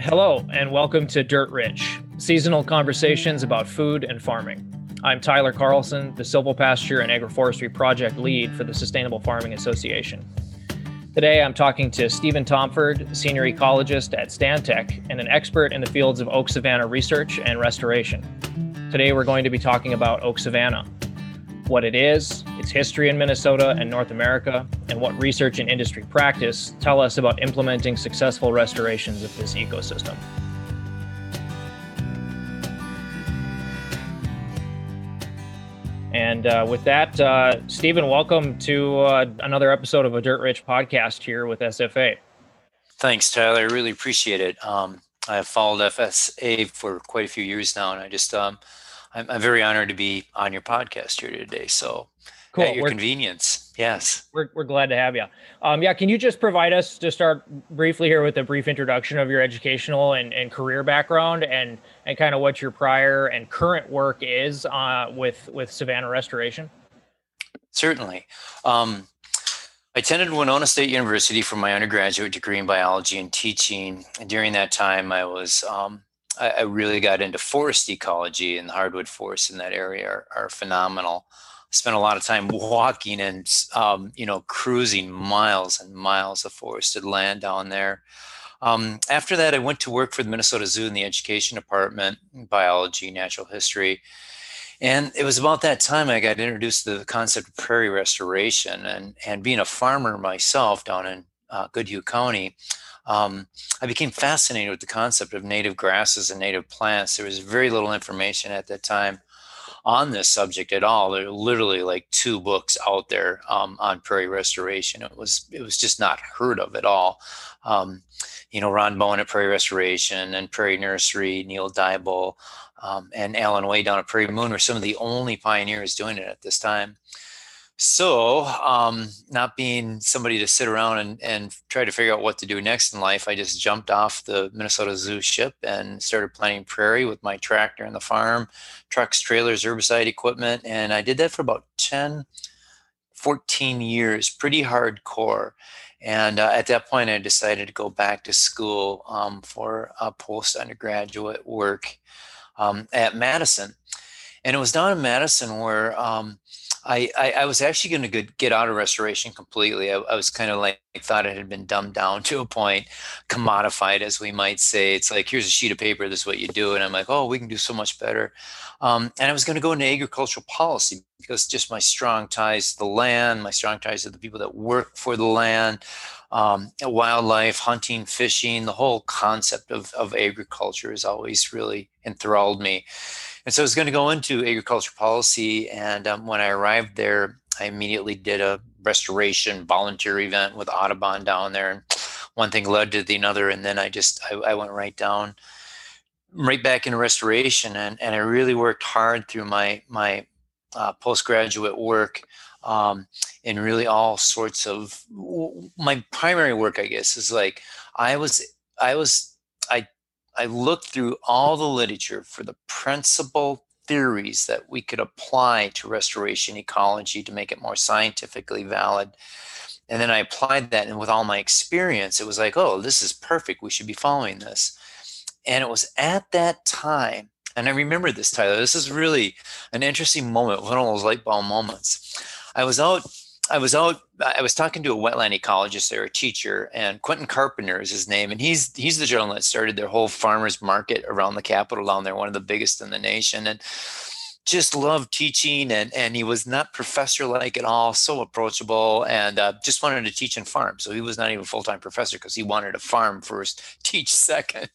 Hello, and welcome to Dirt Rich, seasonal conversations about food and farming. I'm Tyler Carlson, the silvopasture and agroforestry project lead for the Sustainable Farming Association. Today, I'm talking to Stephen Thomforde, senior ecologist at Stantec and an expert in the fields of oak savanna research and restoration. Today, we're going to be talking about oak savanna, what it is, its history in Minnesota and North America, and what research and industry practice tell us about implementing successful restorations of this ecosystem. And uh, with that, uh, Stephen, welcome to uh, another episode of a Dirt Rich podcast here with SFA. Thanks, Tyler. I really appreciate it. Um, I have followed FSA for quite a few years now, and I just um, I'm, I'm very honored to be on your podcast here today. So, cool. At your we're, convenience. Yes. We're, we're glad to have you. Um, yeah. Can you just provide us to start briefly here with a brief introduction of your educational and, and career background and, and kind of what your prior and current work is uh, with, with Savanna Restoration? Certainly. Um, I attended Winona State University for my undergraduate degree in biology and teaching. And during that time, I was um, I, I really got into forest ecology, and the hardwood forests in that area are, are phenomenal. I spent a lot of time walking and um, you know cruising miles and miles of forested land down there. Um, after that, I went to work for the Minnesota Zoo in the education department, biology, natural history. And it was about that time I got introduced to the concept of prairie restoration. And, and being a farmer myself down in uh, Goodhue County, um, I became fascinated with the concept of native grasses and native plants. There was very little information at that time on this subject at all. There were literally like two books out there um, on prairie restoration. It was it was just not heard of at all. Um, you know, Ron Bowen at Prairie Restoration and Prairie Nursery, Neil Diboll, um, and Alan Wade down at Prairie Moon were some of the only pioneers doing it at this time. So, um, not being somebody to sit around and, and try to figure out what to do next in life, I just jumped off the Minnesota Zoo ship and started planting prairie with my tractor and the farm, trucks, trailers, herbicide equipment. And I did that for about 10, 14 years, pretty hardcore. And uh, at that point, I decided to go back to school um, for a post undergraduate work um, at Madison. And it was down in Madison where um, I, I, I was actually going to get out of restoration completely. I, I was kind of like thought it had been dumbed down to a point, commodified, as we might say. It's like here's a sheet of paper, this is what you do, and I'm like, oh, we can do so much better. Um, and I was going to go into agricultural policy because just my strong ties to the land, my strong ties to the people that work for the land, um, wildlife, hunting, fishing, the whole concept of, of agriculture has always really enthralled me. And so I was going to go into agriculture policy. And um, when I arrived there, I immediately did a restoration volunteer event with Audubon down there. And one thing led to the other. And then I just, I, I went right down, right back into restoration. And, and I really worked hard through my, my uh, postgraduate work um, in really all sorts of my primary work, I guess, is like I was, I was, I I looked through all the literature for the principal theories that we could apply to restoration ecology to make it more scientifically valid. And then I applied that, and with all my experience, it was like, oh, this is perfect. We should be following this. And it was at that time, and I remember this, Tyler. This is really an interesting moment, one of those light bulb moments. I was out I was out. I was talking to a wetland ecologist there, a teacher, and Quentin Carpenter is his name, and he's he's the gentleman that started their whole farmers market around the capital down there, one of the biggest in the nation, and just loved teaching. and And he was not professor like at all, so approachable, and uh, just wanted to teach and farm. So he was not even full time professor because he wanted to farm first, teach second.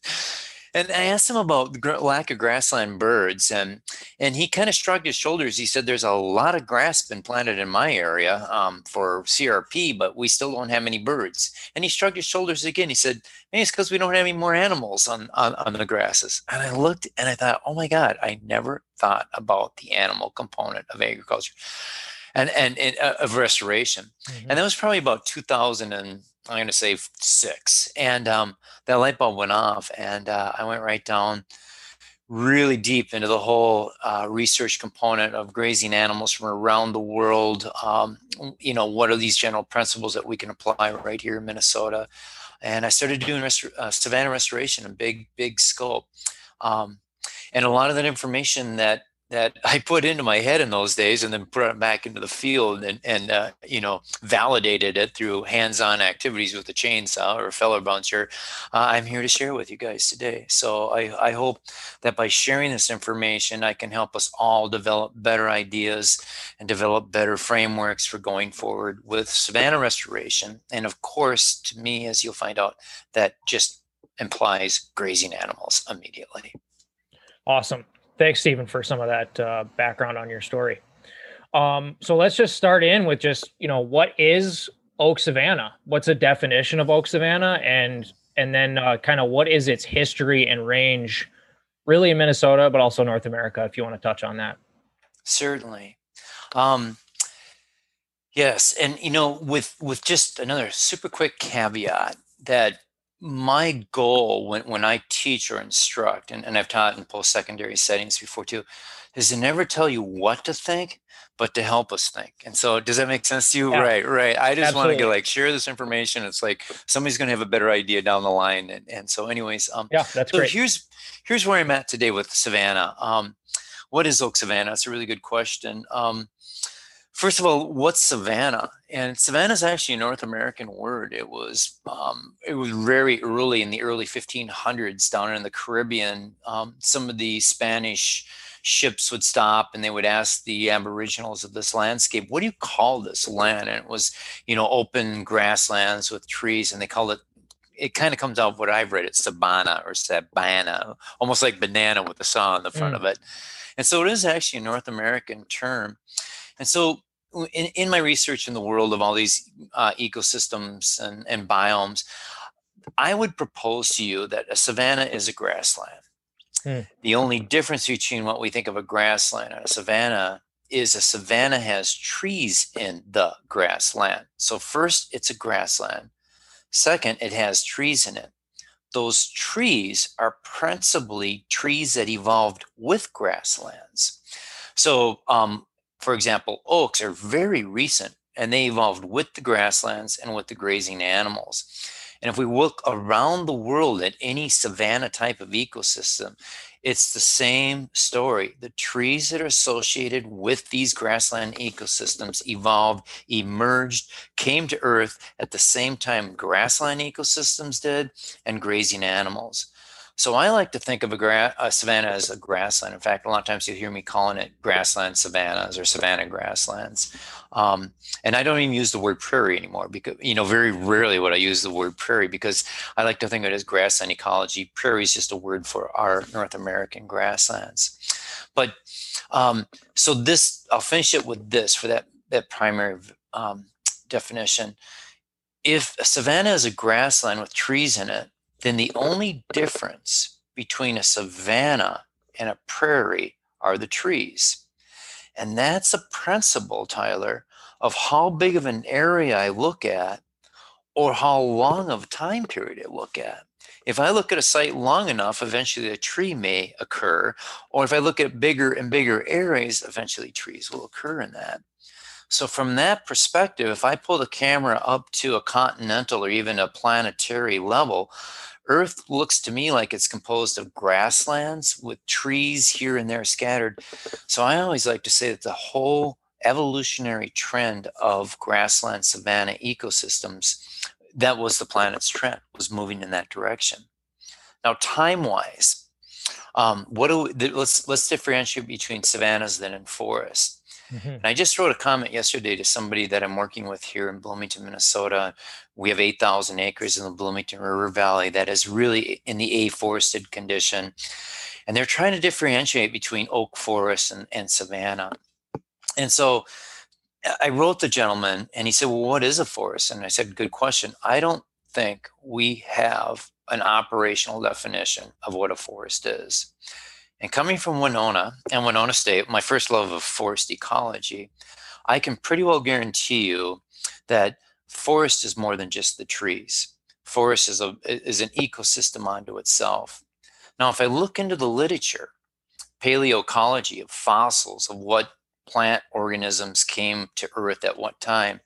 And I asked him about the lack of grassland birds, and and he kind of shrugged his shoulders. He said, "There's a lot of grass been planted in my area um, for CRP, but we still don't have any birds." And he shrugged his shoulders again. He said, "Maybe it's because we don't have any more animals on, on on the grasses." And I looked and I thought, "Oh my God, I never thought about the animal component of agriculture." And, and, and uh, of restoration, mm-hmm. and that was probably about 2000 and I'm going to say six. And um, that light bulb went off, and uh, I went right down really deep into the whole uh, research component of grazing animals from around the world. Um, you know, what are these general principles that we can apply right here in Minnesota? and I started doing rest- uh, savanna restoration, a big, big scope. Um, and a lot of that information that that I put into my head in those days and then put it back into the field and, and uh, you know, validated it through hands-on activities with the chainsaw or feller buncher, uh, I'm here to share with you guys today. So I, I hope that by sharing this information, I can help us all develop better ideas and develop better frameworks for going forward with savanna restoration. And of course, to me, as you'll find out, that just implies grazing animals immediately. Awesome. Thanks, Stephen, for some of that uh, background on your story. Um, so let's just start in with just you know what is oak savanna? What's the definition of oak savanna, and and then uh, kind of what is its history and range, really in Minnesota, but also North America, if you want to touch on that. Certainly. Um, yes, and you know, with with just another super quick caveat that my goal when, when I teach or instruct, and, and I've taught in post secondary settings before too, is to never tell you what to think, but to help us think. And so, does that make sense to you? Yeah. Right, right. I just want to get like share this information. It's like somebody's going to have a better idea down the line. And, and so, anyways, um, yeah, that's so great. Here's here's where I'm at today with Savanna. Um, what is Oak Savanna? It's a really good question. Um, First of all, what's savanna? And savanna is actually a North American word. It was um, it was very early in the early 1500s down in the Caribbean. Um, some of the Spanish ships would stop and they would ask the aboriginals of this landscape, "What do you call this land?" And it was, you know, open grasslands with trees, and they called it it kind of comes out what I've read. It's sabana or sabana, almost like banana with a saw on the front mm. of it. And so it is actually a North American term. And so in, in my research in the world of all these uh, ecosystems and, and biomes, I would propose to you that a savanna is a grassland. Hmm. The only difference between what we think of a grassland and a savanna is a savanna has trees in the grassland. So, first, it's a grassland. Second, it has trees in it. Those trees are principally trees that evolved with grasslands. So, um, for example, oaks are very recent and they evolved with the grasslands and with the grazing animals. And if we look around the world at any savanna type of ecosystem, it's the same story. The trees that are associated with these grassland ecosystems evolved, emerged, came to Earth at the same time grassland ecosystems did and grazing animals. So I like to think of a, gra- a, savanna as a grassland. In fact, a lot of times you hear me calling it grassland savannas or savanna grasslands. Um, and I don't even use the word prairie anymore because, you know, very rarely would I use the word prairie because I like to think of it as grassland ecology. Prairie is just a word for our North American grasslands. But um, so this, I'll finish it with this for that, that primary um, definition. If a savanna is a grassland with trees in it, then the only difference between a savanna and a prairie are the trees. And that's a principle, Tyler, of how big of an area I look at or how long of a time period I look at. If I look at a site long enough, eventually a tree may occur. Or if I look at bigger and bigger areas, eventually trees will occur in that. So, from that perspective, if I pull the camera up to a continental or even a planetary level, Earth looks to me like it's composed of grasslands with trees here and there scattered. So I always like to say that the whole evolutionary trend of grassland savanna ecosystems that was the planet's trend was moving in that direction now time wise um, what do we, let's let's differentiate between savannas then and forests Mm-hmm. And I just wrote a comment yesterday to somebody that I'm working with here in Bloomington, Minnesota. We have 8,000 acres in the Bloomington River Valley that is really in the afforested condition. And they're trying to differentiate between oak forest and, and savanna. And so I wrote the gentleman and he said, Well, what is a forest? And I said, Good question. I don't think we have an operational definition of what a forest is. And coming from Winona and Winona State, my first love of forest ecology, I can pretty well guarantee you that forest is more than just the trees. Forest is, a, is an ecosystem unto itself. Now, if I look into the literature, paleoecology of fossils, of what plant organisms came to Earth at what time,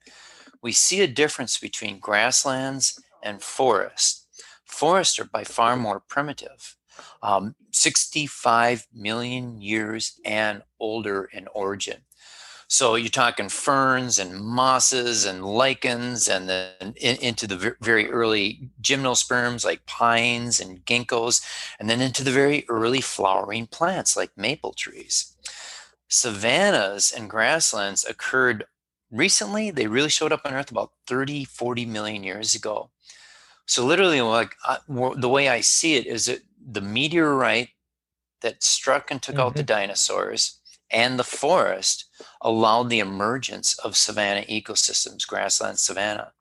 we see a difference between grasslands and forest. Forests are by far more primitive, um, 65 million years and older in origin. So you're talking ferns and mosses and lichens, and then in, into the very early gymnosperms like pines and ginkgos, and then into the very early flowering plants like maple trees. Savannas and grasslands occurred recently. They really showed up on Earth about 30, 40 million years ago. So literally, like uh, the way I see it is that the meteorite that struck and took mm-hmm. out the mm-hmm. dinosaurs and the forest allowed the emergence of savanna ecosystems, grassland savanna.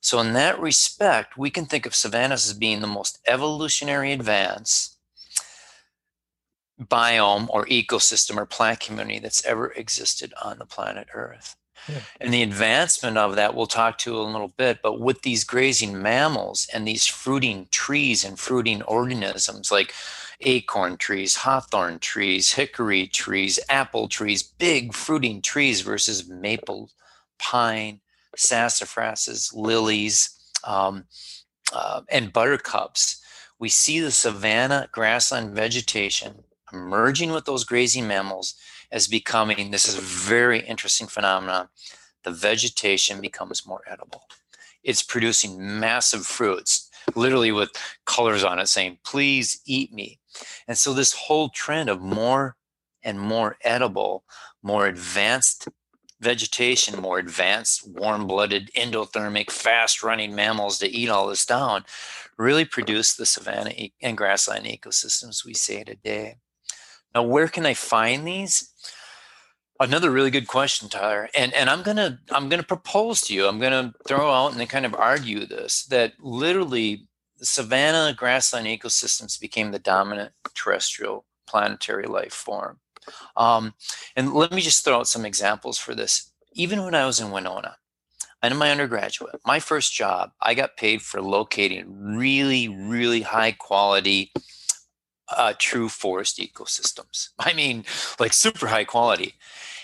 So, in that respect, we can think of savannas as being the most evolutionary advance biome or ecosystem or plant community that's ever existed on the planet Earth. And the advancement of that we'll talk to a little bit, but with these grazing mammals and these fruiting trees and fruiting organisms like acorn trees, hawthorn trees, hickory trees, apple trees, big fruiting trees versus maple, pine, sassafrases, lilies, um, uh, and buttercups. We see the savanna grassland vegetation emerging with those grazing mammals as becoming this is a very interesting phenomenon. The vegetation becomes more edible. It's producing massive fruits, literally with colors on it saying, please eat me. And so this whole trend of more and more edible, more advanced vegetation, more advanced, warm blooded, endothermic, fast running mammals to eat all this down really produced the savanna and grassland ecosystems we see today. Now, where can I find these? Another really good question, Tyler. And and I'm gonna I'm gonna propose to you. I'm gonna throw out and then kind of argue this that literally savanna grassland ecosystems became the dominant terrestrial planetary life form. Um, and let me just throw out some examples for this. Even when I was in Winona, and in my undergraduate, my first job, I got paid for locating really, really high quality uh, true forest ecosystems. I mean, like super high quality.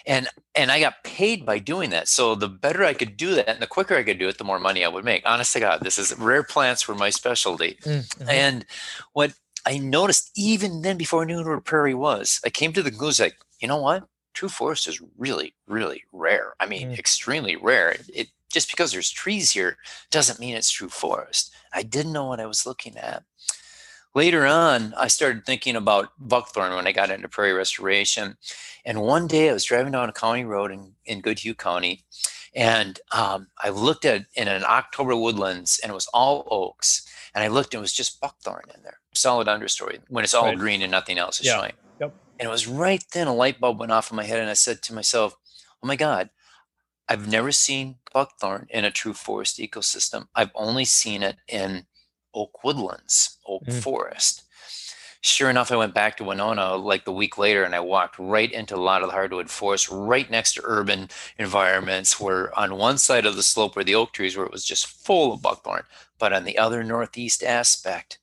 And and I got paid by doing that. So the better I could do that and the quicker I could do it, the more money I would make. Honest to God, this is rare plants were my specialty. Mm-hmm. And what I noticed even then before I knew what a prairie was, I came to the conclusion like, you know what? True forest is really, really rare. I mean, mm. extremely rare. It just because there's trees here doesn't mean it's true forest. I didn't know what I was looking at later on, I started thinking about buckthorn when I got into prairie restoration. And one day I was driving down a county road in, in Goodhue County, and um, I looked at in an October woodlands, and it was all oaks. And I looked, and it was just buckthorn in there, solid understory, when it's all right. green and nothing else is yeah. showing. Yep. And it was right then a light bulb went off in my head, and I said to myself, "Oh my God." I've never seen buckthorn in a true forest ecosystem. I've only seen it in oak woodlands, oak mm. forest. Sure enough, I went back to Winona like the week later and I walked right into a lot of the hardwood forest, right next to urban environments where on one side of the slope were the oak trees where it was just full of buckthorn. But on the other northeast aspect,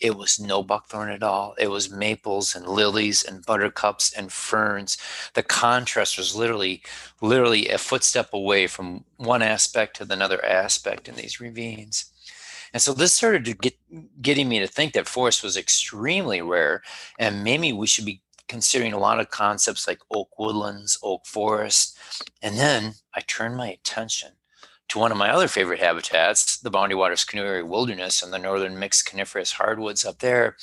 it was no buckthorn at all. It was maples and lilies and buttercups and ferns. The contrast was literally, literally a footstep away from one aspect to another aspect in these ravines. And so this started to get getting me to think that forest was extremely rare, and maybe we should be considering a lot of concepts like oak woodlands, oak forest. And then I turned my attention to one of my other favorite habitats, the Boundary Waters Canoe Area Wilderness and the northern mixed coniferous hardwoods up there.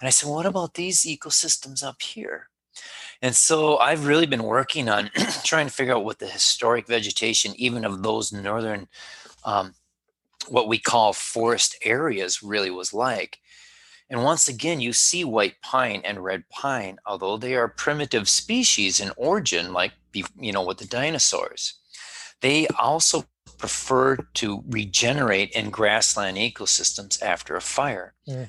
And I said, what about these ecosystems up here? And so I've really been working on trying to figure out what the historic vegetation, even of those northern um, what we call forest areas really was like. And once again, you see white pine and red pine, although they are primitive species in origin, like you know with the dinosaurs, they also prefer to regenerate in grassland ecosystems after a fire. Yeah.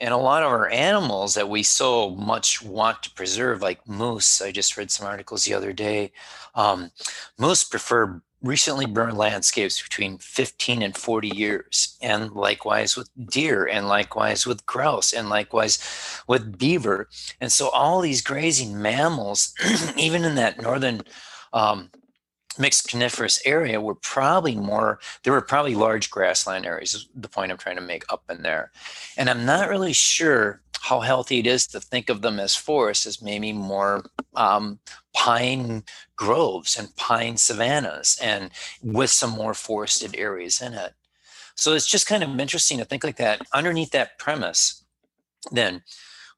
And a lot of our animals that we so much want to preserve, like moose, I just read some articles the other day. Um, moose prefer recently burned landscapes between 15 and 40 years and likewise with deer and likewise with grouse and likewise with beaver. And so all these grazing mammals even in that northern um, mixed coniferous area were probably more there were probably large grassland areas is the point i'm trying to make up in there. And i'm not really sure how healthy it is to think of them as forests as maybe more um, pine groves and pine savannas and with some more forested areas in it so it's just kind of interesting to think like that underneath that premise then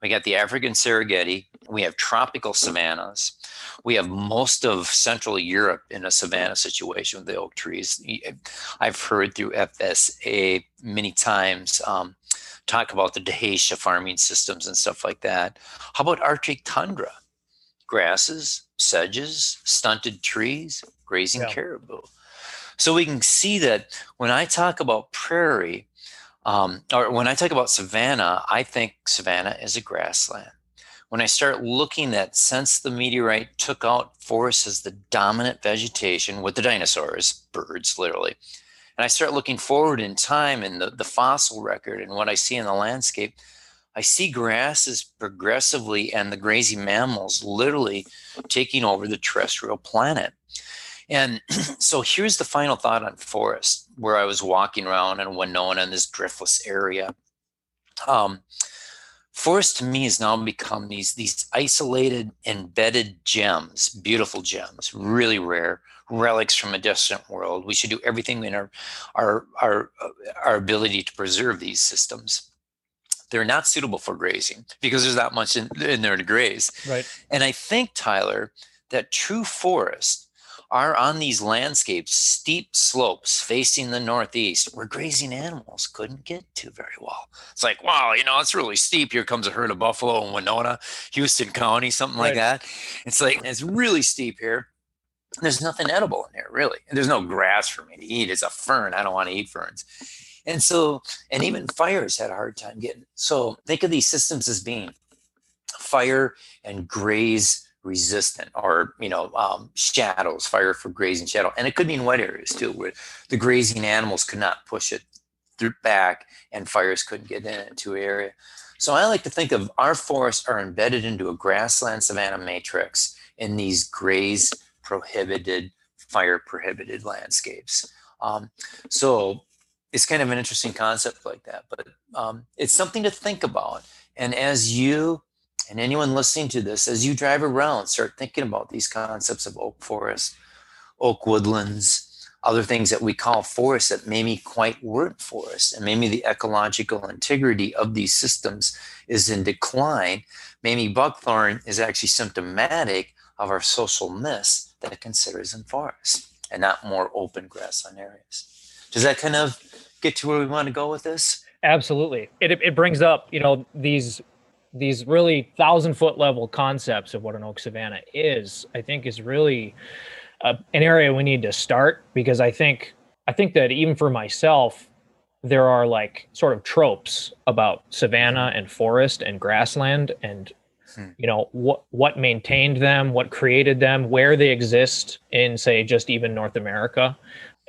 we got the african serengeti we have tropical savannas we have most of Central Europe in a savanna situation with the oak trees. I've heard through FSA many times um, talk about the Dehesa farming systems and stuff like that. How about Arctic tundra? Grasses, sedges, stunted trees, grazing yeah. caribou. So we can see that when I talk about prairie, um, or when I talk about savanna, I think savanna is a grassland when I start looking at since the meteorite took out forests as the dominant vegetation with the dinosaurs, birds literally, and I start looking forward in time in the, the fossil record and what I see in the landscape, I see grasses progressively and the grazing mammals literally taking over the terrestrial planet. And so here's the final thought on forest, where I was walking around in Winona in this driftless area. Um, Forest to me has now become these these isolated embedded gems, beautiful gems, really rare relics from a distant world. We should do everything in our our our our ability to preserve these systems. They're not suitable for grazing because there's not much in, in there to graze. Right. And I think Tyler that true forest are on these landscapes, steep slopes facing the northeast, where grazing animals couldn't get to very well. It's like, wow, you know, it's really steep. Here comes a herd of buffalo in Winona, Houston County, something right. like that. It's like, it's really steep here. There's nothing edible in there, really. And there's no grass for me to eat. It's a fern. I don't want to eat ferns. And so, and even fires had a hard time getting. So think of these systems as being fire and graze resistant or you know um, shadows fire for grazing shadow and it could be in wet areas too where the grazing animals could not push it through back and fires couldn't get in into area so i like to think of our forests are embedded into a grassland savanna matrix in these graze prohibited fire prohibited landscapes um, so it's kind of an interesting concept like that but um, it's something to think about and as you and anyone listening to this, as you drive around, start thinking about these concepts of oak forest, oak woodlands, other things that we call forests that maybe quite weren't forests, and maybe the ecological integrity of these systems is in decline. Maybe buckthorn is actually symptomatic of our social miss that it considers in forests and not more open grassland areas. Does that kind of get to where we want to go with this? Absolutely. It, it brings up, you know, these these really thousand foot level concepts of what an oak savanna is, I think is really uh, an area we need to start because I think I think that even for myself, there are like sort of tropes about savanna and forest and grassland and hmm. you know what what maintained them what created them where they exist in say just even north america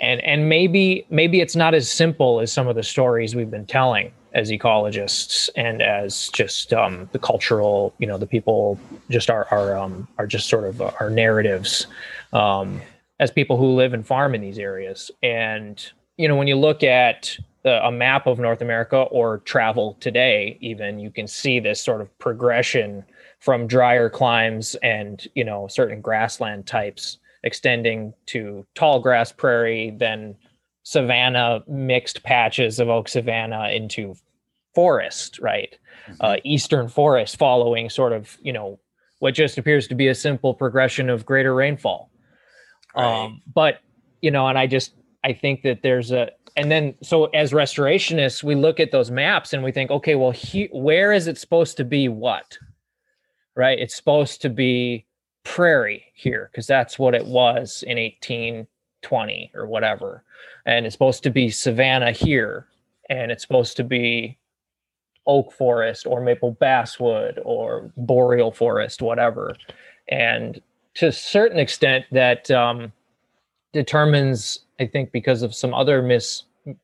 and and maybe maybe it's not as simple as some of the stories we've been telling as ecologists and as just um, the cultural, you know, the people just are are um, are just sort of our narratives um, as people who live and farm in these areas. And you know, when you look at a map of North America or travel today, even you can see this sort of progression from drier climes and you know certain grassland types extending to tall grass prairie, then savanna mixed patches of oak savanna into forest, right? Mm-hmm. Uh, eastern forest following sort of, you know, what just appears to be a simple progression of greater rainfall. Right. Um, but, you know, and I just, I think that there's a, and then so as restorationists, we look at those maps and we think, okay, well, he, where is it supposed to be what? Right? It's supposed to be prairie here because that's what it was in 1820 or whatever. And it's supposed to be savanna here and it's supposed to be oak forest or maple basswood or boreal forest, whatever. And to a certain extent, that um, determines, I think, because of some other mis-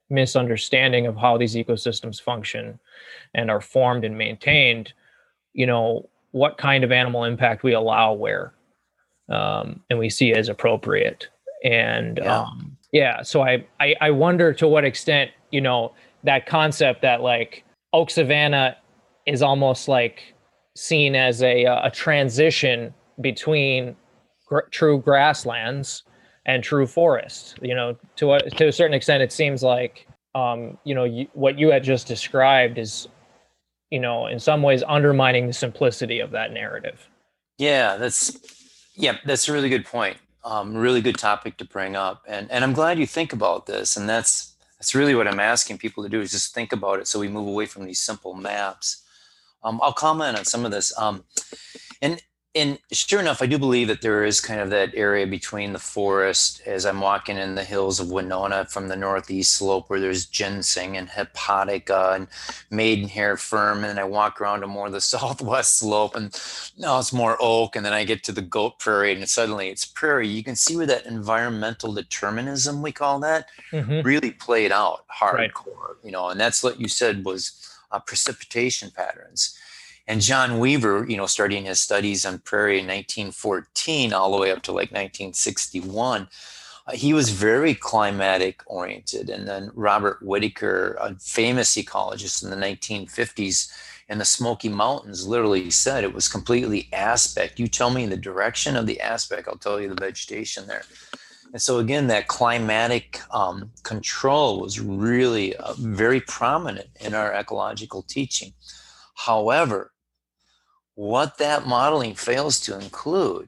misunderstanding of how these ecosystems function and are formed and maintained, you know, what kind of animal impact we allow where um, and we see as appropriate. and yeah. um yeah so I, I i wonder to what extent you know that concept that like oak savanna is almost like seen as a a transition between gr- true grasslands and true forests you know to a to a certain extent it seems like um you know you, what you had just described is you know in some ways undermining the simplicity of that narrative. Yeah that's yeah that's a really good point. Um, really good topic to bring up and and i'm glad you think about this and that's that's really what i'm asking people to do is just think about it so we move away from these simple maps. Um, i'll comment on some of this. Um, and and sure enough, I do believe that there is kind of that area between the forest as I'm walking in the hills of Winona from the northeast slope where there's ginseng and hepatica and maidenhair fern. And I walk around to more of the southwest slope and now it's more oak. And then I get to the goat prairie and suddenly it's prairie. You can see where that environmental determinism, we call that, mm-hmm. really played out hardcore, right. you know, and that's what you said was uh, precipitation patterns and John Weaver, you know, starting his studies on prairie in 1914 all the way up to like 1961, uh, he was very climatic oriented. And then Robert Whittaker, a famous ecologist in the 1950s in the Smoky Mountains, literally said it was completely aspect. You tell me the direction of the aspect, I'll tell you the vegetation there. And so again, that climatic um, control was really uh, very prominent in our ecological teaching. However, what that modeling fails to include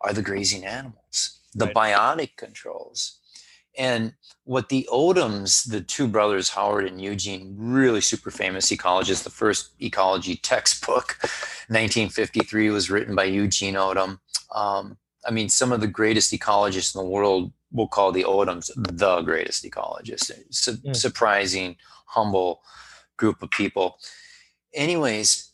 are the grazing animals, the right. biotic controls. And what the Odums, the two brothers, Howard and Eugene, really super famous ecologists, the first ecology textbook, 1953, was written by Eugene Odum. Um, I mean, some of the greatest ecologists in the world will call the Odums the greatest ecologists. Su- mm. Surprising, humble group of people. Anyways,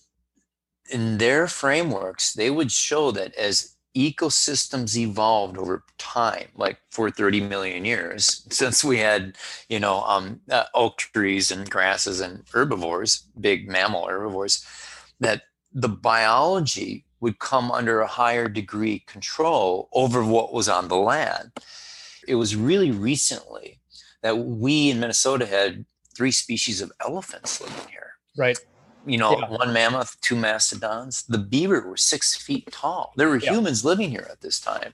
in their frameworks, they would show that as ecosystems evolved over time, like for 30 million years, since we had, you know, um, uh, oak trees and grasses and herbivores, big mammal herbivores, that the biology would come under a higher degree control over what was on the land. It was really recently that we in Minnesota had three species of elephants living here. Right you know, yeah. one mammoth, two mastodons. The beaver were six feet tall. There were yeah. humans living here at this time.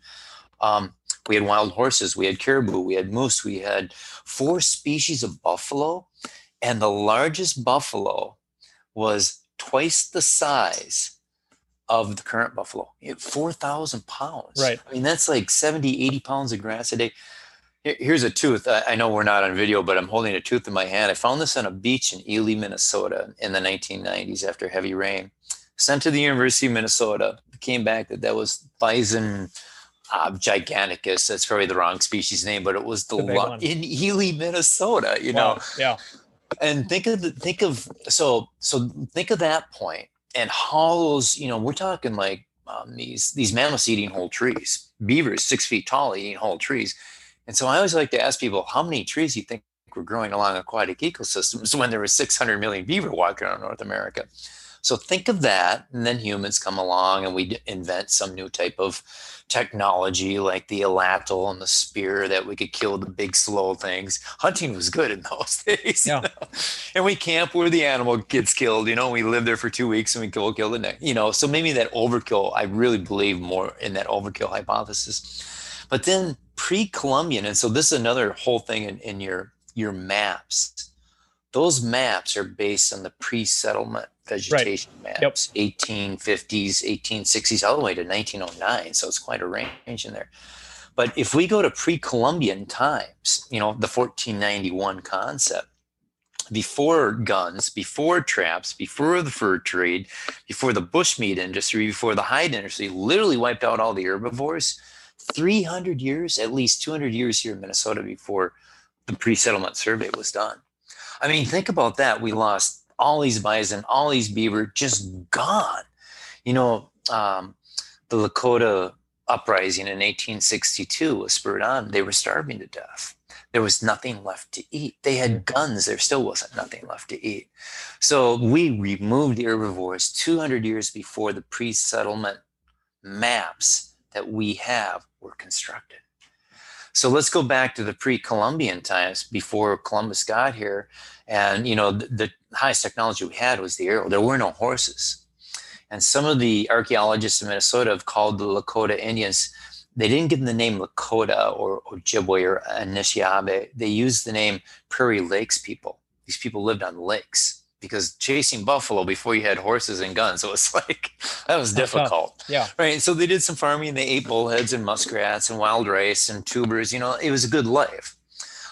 Um, we had wild horses, we had caribou, we had moose, we had four species of buffalo, and the largest buffalo was twice the size of the current buffalo. It 4,000 pounds. Right. I mean, that's like 70, 80 pounds of grass a day. Here's a tooth. I know we're not on video, but I'm holding a tooth in my hand. I found this on a beach in Ely, Minnesota in the 1990s after heavy rain. Sent to the University of Minnesota. Came back that that was bison uh, giganticus. That's probably the wrong species name, but it was the, the lo- in Ely, Minnesota. You wow. know, yeah. And think of the, think of so so think of that point and how those you know we're talking like um, these these mammoths eating whole trees, beavers six feet tall eating whole trees and so I always like to ask people, how many trees do you think were growing along aquatic ecosystems when there were 600 million beaver walking around North America? So think of that, and then humans come along and we invent some new type of technology like the atlatl and the spear that we could kill the big slow things. Hunting was good in those days. Yeah. You know? And we camp where the animal gets killed, you know, we live there for two weeks and we go kill the next, you know. So maybe that overkill, I really believe more in that overkill hypothesis. But then pre-Columbian, and so this is another whole thing in, in your your maps. Those maps are based on the pre-settlement vegetation right. maps, yep. 1850s, 1860s, all the way to 1909. So it's quite a range in there. But if we go to pre-Columbian times, you know, the 1491 concept, before guns, before traps, before the fur trade, before the bushmeat industry, before the hide industry, literally wiped out all the herbivores 300 years, at least 200 years here in Minnesota before the pre settlement survey was done. I mean, think about that. We lost all these bison, all these beaver, just gone. You know, um, the Lakota uprising in 1862 was spurred on. They were starving to death. There was nothing left to eat. They had guns. There still wasn't nothing left to eat. So we removed the herbivores 200 years before the pre settlement maps that we have were constructed. So let's go back to the pre-Columbian times before Columbus got here, and you know the, the highest technology we had was the arrow. There were no horses, and some of the archaeologists in Minnesota have called the Lakota Indians. They didn't give them the name Lakota or Ojibwe or Anishinaabe. They used the name Prairie Lakes people. These people lived on lakes because chasing buffalo before you had horses and guns, it was like that was difficult. Yeah. Right. So they did some farming. They ate bullheads and muskrats and wild rice and tubers. You know, it was a good life.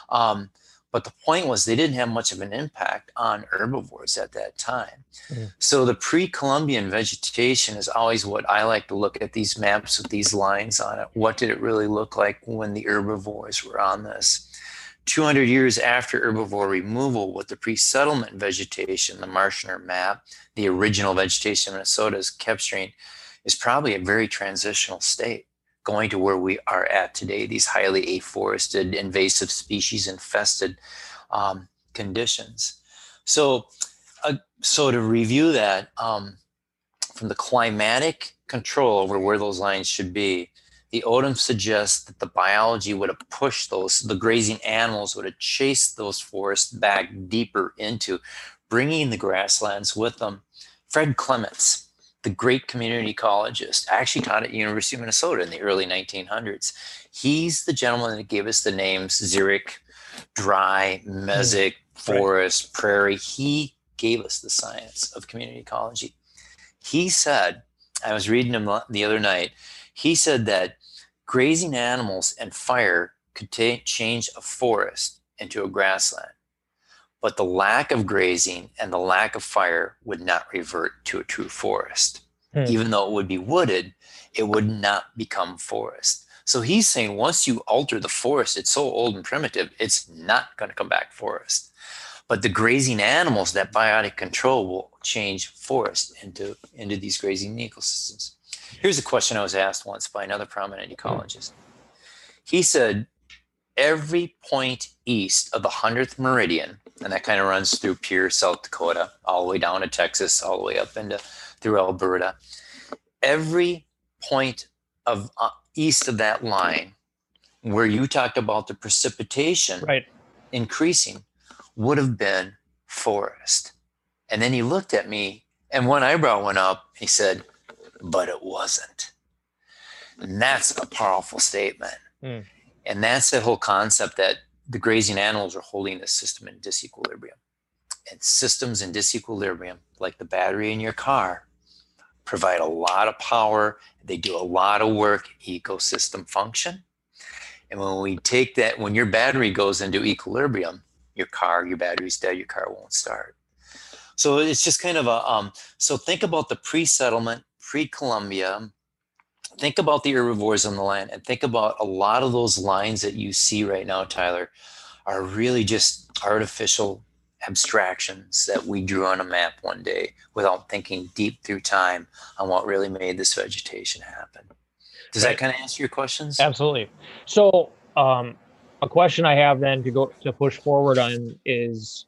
Um, but the point was they didn't have much of an impact on herbivores at that time. Mm-hmm. So the pre-Columbian vegetation is always what I like to look at these maps with these lines on it. What did it really look like when the herbivores were on this? 200 years after herbivore removal with the pre-settlement vegetation, the Marschner map, the original vegetation of Minnesota's Kebstring is probably a very transitional state going to where we are at today, these highly afforested, invasive species infested um, conditions. So, uh, so to review that, um, from the climatic control over where those lines should be, the Odum suggests that the biology would have pushed those, the grazing animals would have chased those forests back deeper into bringing the grasslands with them. Fred Clements, the great community ecologist, actually taught at University of Minnesota in the early 1900s. He's the gentleman that gave us the names xeric, dry, mesic, hmm, forest, right. prairie. He gave us the science of community ecology. He said, I was reading him the other night, he said that grazing animals and fire could t- change a forest into a grassland. But the lack of grazing and the lack of fire would not revert to a true forest. Hmm. Even though it would be wooded, it would not become forest. So he's saying once you alter the forest, it's so old and primitive, it's not going to come back forest. But the grazing animals, that biotic control will change forest into, into these grazing ecosystems. Here's a question I was asked once by another prominent ecologist. He said, every point east of the 100th meridian, and that kind of runs through Pierre, South Dakota, all the way down to Texas, all the way up into through Alberta. Every point of uh, east of that line, where you talked about the precipitation right. increasing, would have been forest. And then he looked at me, and one eyebrow went up. He said, but it wasn't. And that's a powerful statement. Mm. And that's the whole concept that the grazing animals are holding the system in disequilibrium. And systems in disequilibrium, like the battery in your car, provide a lot of power. They do a lot of work, ecosystem function. And when we take that, when your battery goes into equilibrium, your car, your battery's dead, your car won't start. So it's just kind of a, um, so think about the pre settlement pre-Columbia, think about the herbivores on the land and think about a lot of those lines that you see right now, Tyler, are really just artificial abstractions that we drew on a map one day without thinking deep through time on what really made this vegetation happen. Does right. that kind of answer your questions? Absolutely. So, um, a question I have then to go to push forward on is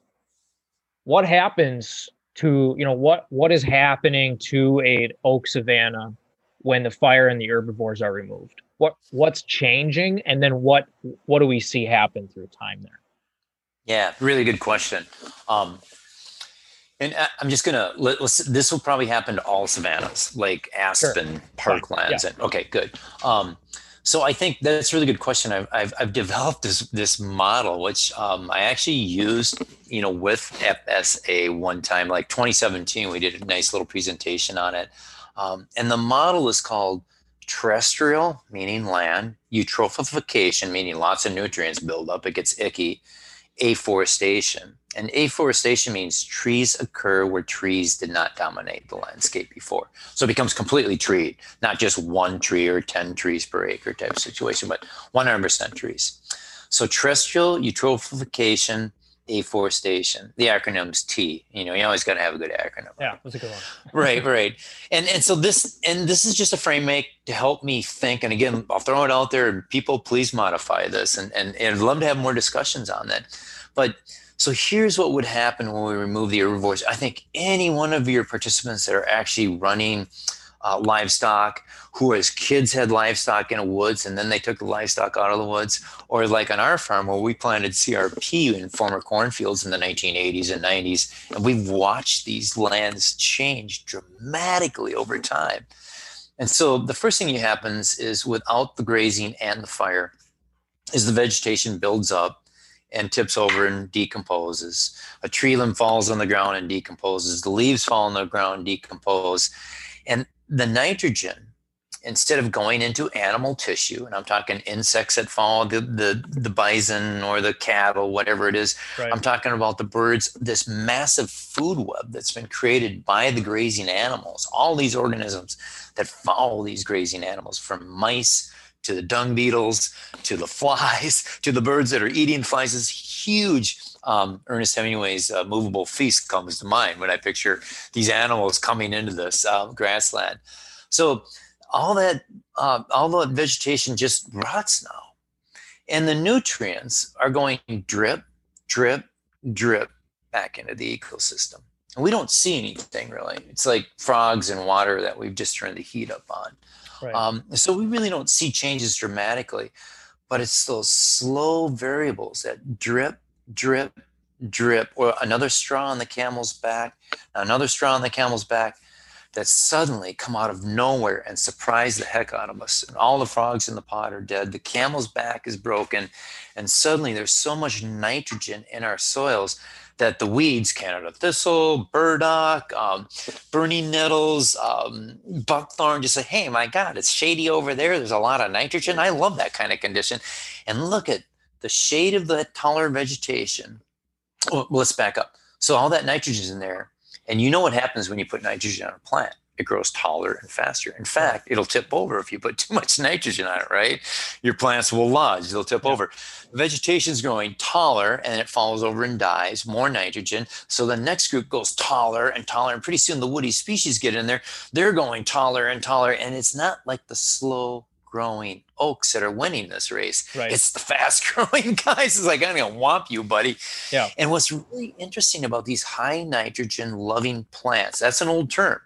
what happens to you know what what is happening to a oak savanna when the fire and the herbivores are removed? What what's changing? And then what what do we see happen through time there? Yeah really good question. Um and i'm just gonna let, this will probably happen to all savannas like aspen sure. parklands yeah. and okay good. Um so I think that's a really good question. I've, I've, I've developed this this model, which um, I actually used, you know, with FSA one time, like 2017. We did a nice little presentation on it, um, and the model is called terrestrial, meaning land, eutrophication, meaning lots of nutrients build up, it gets icky, afforestation. And afforestation means trees occur where trees did not dominate the landscape before. So it becomes completely treed, not just one tree or 10 trees per acre type situation, but 100% trees. So terrestrial eutrophication, afforestation. The acronym's T. You know, you always got to have a good acronym. Yeah, that's a good one. right, right. And and so this and this is just a frame make to help me think. And again, I'll throw it out there. And people, please modify this. And and, and I'd love to have more discussions on that. But so here's what would happen when we remove the herbivores. I think any one of your participants that are actually running uh, livestock, who as kids had livestock in the woods and then they took the livestock out of the woods, or like on our farm where we planted CRP in former cornfields in the 1980s and 90s, and we've watched these lands change dramatically over time. And so the first thing that happens is without the grazing and the fire, is the vegetation builds up and tips over and decomposes. A tree limb falls on the ground and decomposes. The leaves fall on the ground and decompose. And the nitrogen, instead of going into animal tissue, and I'm talking insects that follow the, the, the bison or the cattle, whatever it is, right. I'm talking about the birds, this massive food web that's been created by the grazing animals, all these organisms that follow these grazing animals from mice to the dung beetles to the flies to the birds that are eating flies is huge um, ernest hemingway's uh, movable feast comes to mind when i picture these animals coming into this uh, grassland. So all that uh, all the vegetation just rots now. And the nutrients are going drip drip drip back into the ecosystem. And we don't see anything really. It's like frogs and water that we've just turned the heat up on. Right. Um, so we really don't see changes dramatically, but it's those slow variables that drip, drip, drip, or another straw on the camel's back, another straw on the camel's back that suddenly come out of nowhere and surprise the heck out of us. And all the frogs in the pot are dead. The camel's back is broken. And suddenly there's so much nitrogen in our soils that the weeds, Canada thistle, burdock, um, burning nettles, um, buckthorn, just say, hey, my God, it's shady over there. There's a lot of nitrogen. I love that kind of condition. And look at the shade of the taller vegetation. Well, let's back up. So all that nitrogen is in there. And you know what happens when you put nitrogen on a plant? it grows taller and faster. In fact, it'll tip over if you put too much nitrogen on it, right? Your plants will lodge, they'll tip yeah. over. Vegetation is growing taller and it falls over and dies, more nitrogen. So the next group goes taller and taller, and pretty soon the woody species get in there. They're going taller and taller, and it's not like the slow growing oaks that are winning this race. Right. It's the fast growing guys. It's like, I'm going to whomp you, buddy. Yeah. And what's really interesting about these high nitrogen loving plants, that's an old term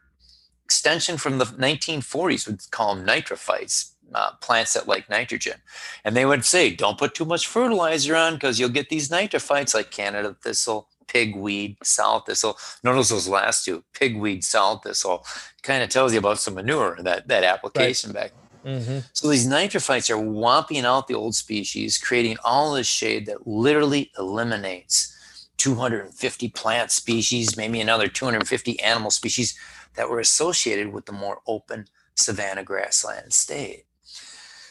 extension from the 1940s would call them nitrophytes, uh, plants that like nitrogen. And they would say, don't put too much fertilizer on because you'll get these nitrophytes like Canada thistle, pigweed, sow thistle. Notice those last two, pigweed, sow thistle, kind of tells you about some manure, that, that application right. back Mm-hmm. So these nitrophytes are whomping out the old species, creating all this shade that literally eliminates 250 plant species, maybe another 250 animal species that were associated with the more open savanna grassland state.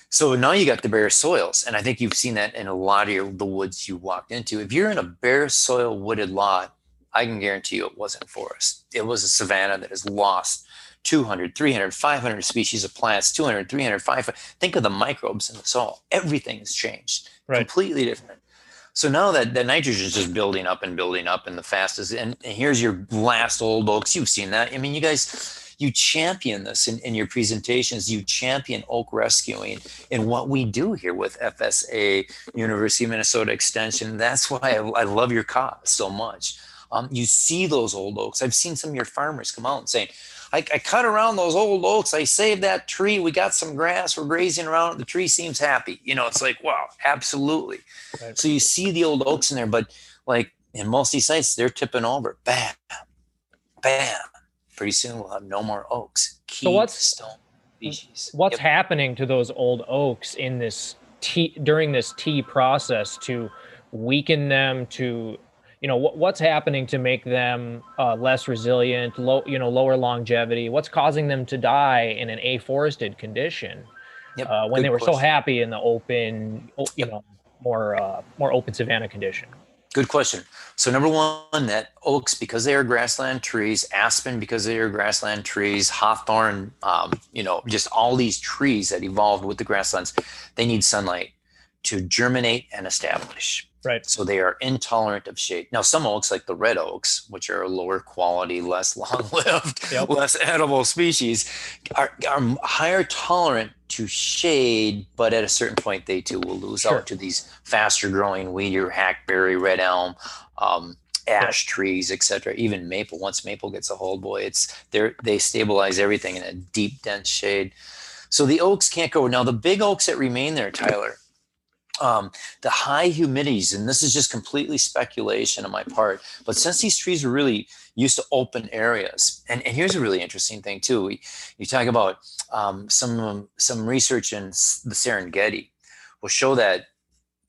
So now you got the bare soils, and I think you've seen that in a lot of your, the woods you walked into. If you're in a bare soil wooded lot, I can guarantee you it wasn't forest. It was a savanna that has lost 200, 300, 500 species of plants, 200, 300, 500. Think of the microbes in the soil. Everything has changed, right. completely different. So now that the nitrogen is just building up and building up and the fastest, and, and here's your last old oaks. You've seen that. I mean, you guys, you champion this in, in your presentations. You champion oak rescuing and what we do here with FSA, University of Minnesota Extension. That's why I, I love your cause so much. Um, you see those old oaks. I've seen some of your farmers come out and saying, I, I, cut around those old oaks. I saved that tree. We got some grass. We're grazing around. The tree seems happy. You know, it's like, wow, absolutely. Right. So you see the old oaks in there, but like in most of these sites, they're tipping over. Bam, bam. Pretty soon we'll have no more oaks. Key so what's stone species. What's yep. happening to those old oaks in this T during this T process to weaken them to you know what, what's happening to make them uh, less resilient low you know lower longevity what's causing them to die in an afforested condition yep. uh, when Good they were question. so happy in the open you yep. know more uh, more open savanna condition Good question. So number one, that oaks because they are grassland trees, aspen because they are grassland trees, hawthorn, um, you know, just all these trees that evolved with the grasslands, they need sunlight to germinate and establish. Right. So they are intolerant of shade. Now, some oaks, like the red oaks, which are lower quality, less long lived, yep. less edible species, are, are higher tolerant to shade, but at a certain point, they too will lose sure. out to these faster growing weedier hackberry, red elm, um, ash trees, etc. Even maple. Once maple gets a hold, boy, it's they they stabilize everything in a deep, dense shade. So the oaks can't go. Now the big oaks that remain there, Tyler, um, the high humidities, and this is just completely speculation on my part, but since these trees are really used to open areas, and, and here's a really interesting thing too. We, you talk about um, some some research in the Serengeti will show that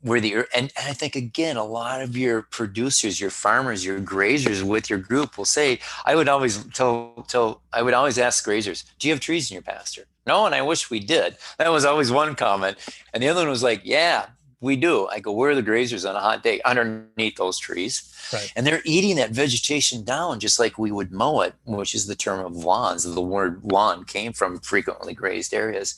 where the and, and I think again a lot of your producers, your farmers, your grazers with your group will say, I would always tell tell I would always ask grazers, do you have trees in your pasture? No, and I wish we did. That was always one comment. And the other one was like, yeah, we do. I go, where are the grazers on a hot day? Underneath those trees. Right. And they're eating that vegetation down just like we would mow it, which is the term of lawns. The word lawn came from frequently grazed areas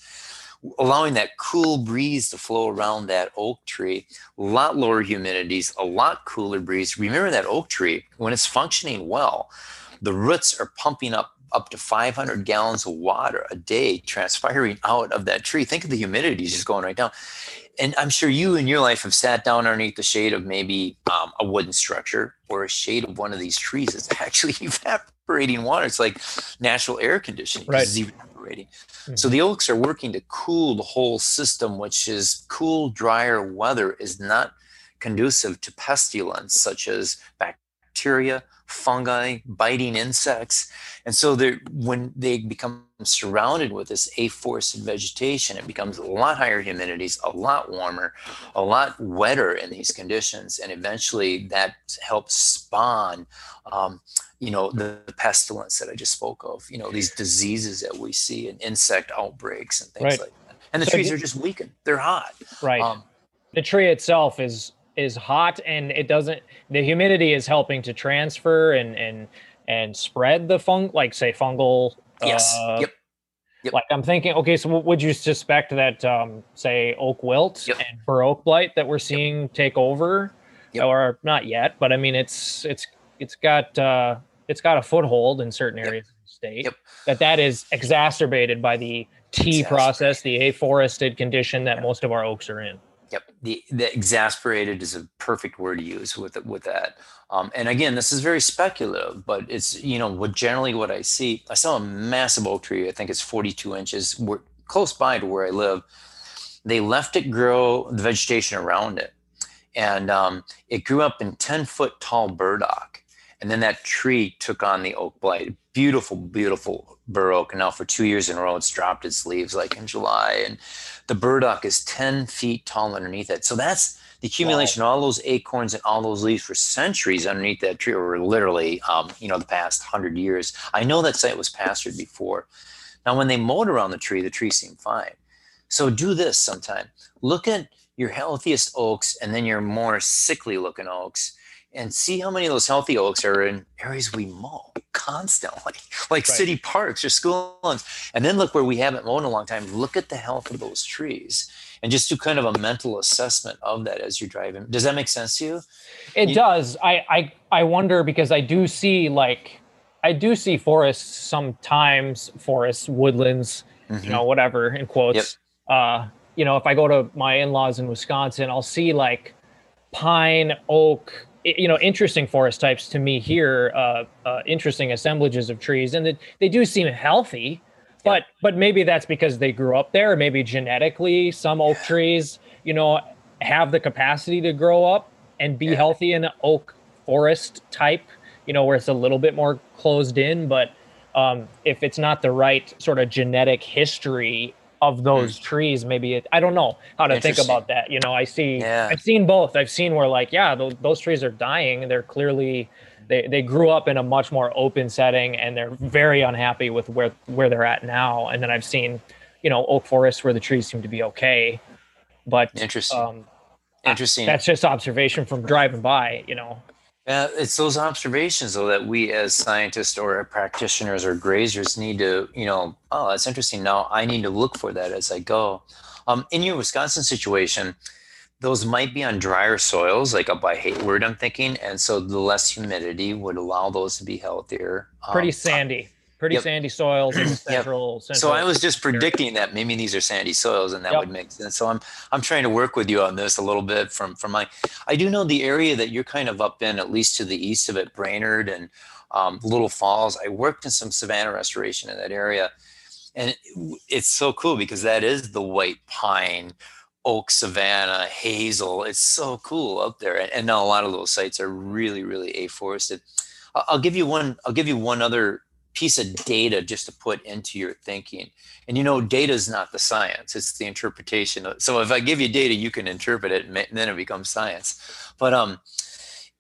allowing that cool breeze to flow around that oak tree, a lot lower humidities, a lot cooler breeze. Remember that oak tree, when it's functioning well, the roots are pumping up up to 500 gallons of water a day transpiring out of that tree. Think of the humidity just going right down. And I'm sure you in your life have sat down underneath the shade of maybe um, a wooden structure or a shade of one of these trees. It's actually evaporating water. It's like natural air conditioning. Right. Mm-hmm. So the oaks are working to cool the whole system, which is cool, drier weather is not conducive to pestilence such as bacteria, fungi, biting insects. And so when they become surrounded with this afforested vegetation, it becomes a lot higher humidities, a lot warmer, a lot wetter in these conditions. And eventually that helps spawn um, you know the, the, pestilence that i just spoke of you know these diseases that we see and insect outbreaks and things right. like that and the so trees are just weakened they're hot right um, the tree itself is is hot and it doesn't the humidity is helping to transfer and and and spread the fung like say fungal yes uh, yep Yep. Like I'm thinking, okay, so would you suspect that, um, say, oak wilt yep. and bur oak blight that we're seeing yep. take over, or not yet? But I mean, it's it's it's got uh, it's got a foothold in certain areas of the state. That that is exacerbated by the T process, the afforested condition that most of our oaks are in. Yep, the the exasperated is a perfect word to use with with that. Um, and again, this is very speculative, but it's you know what generally what I see. I saw a massive oak tree. I think it's 42 inches. We're close by to where I live. They left it grow the vegetation around it, and um, it grew up in 10 foot tall burdock and then that tree took on the oak blight. Beautiful, beautiful bur oak. And now for two years in a row, it's dropped its leaves like in July. And the burdock is 10 feet tall underneath it. So that's the accumulation wow. of all those acorns and all those leaves for centuries underneath that tree, or literally, um, you know, the past hundred years. I know that site was pastured before. Now, when they mowed around the tree, the tree seemed fine. So do this sometime. Look at your healthiest oaks and then your more sickly looking oaks and see how many of those healthy oaks are in areas we mow constantly, like right. city parks or school lawns. And then look where we haven't mowed in a long time. Look at the health of those trees and just do kind of a mental assessment of that as you're driving. Does that make sense to you? It you, does. I, I I wonder because I do see like I do see forests sometimes, forests, woodlands, mm-hmm. you know, whatever in quotes. Yep. Uh, you know, if I go to my in-laws in Wisconsin, I'll see like pine, oak, you know interesting forest types to me here uh, uh, interesting assemblages of trees and they, they do seem healthy but yeah. but maybe that's because they grew up there maybe genetically some oak trees you know have the capacity to grow up and be yeah. healthy in an oak forest type you know where it's a little bit more closed in but um, if it's not the right sort of genetic history of those mm. trees maybe it, i don't know how to think about that you know i see yeah. i've seen both. I've seen where like yeah those, those trees are dying they're clearly they, they grew up in a much more open setting and they're very unhappy with where where they're at now. And then i've seen you know oak forests where the trees seem to be okay. But interesting. um, interesting. that's just observation from driving by you know yeah, it's those observations though that we as scientists or practitioners or grazers need to, you know, oh, that's interesting. Now I need to look for that as I go. Um, in your Wisconsin situation, those might be on drier soils, like up by Hayward, I'm thinking, and so the less humidity would allow those to be healthier. Um, Pretty sandy. Pretty yep. sandy soils in central, yep. central. So I was just predicting that maybe these are sandy soils, and that yep. would make sense. So I'm I'm trying to work with you on this a little bit from from my. I do know the area that you're kind of up in, at least to the east of it, Brainerd and um, Little Falls. I worked in some savanna restoration in that area, and it's so cool because that is the white pine oak savanna hazel it's so cool up there and, and now a lot of those sites are really really afforested i'll give you one i'll give you one other piece of data just to put into your thinking. And you know data is not the science it's the interpretation so if i give you data you can interpret it and then it becomes science. But um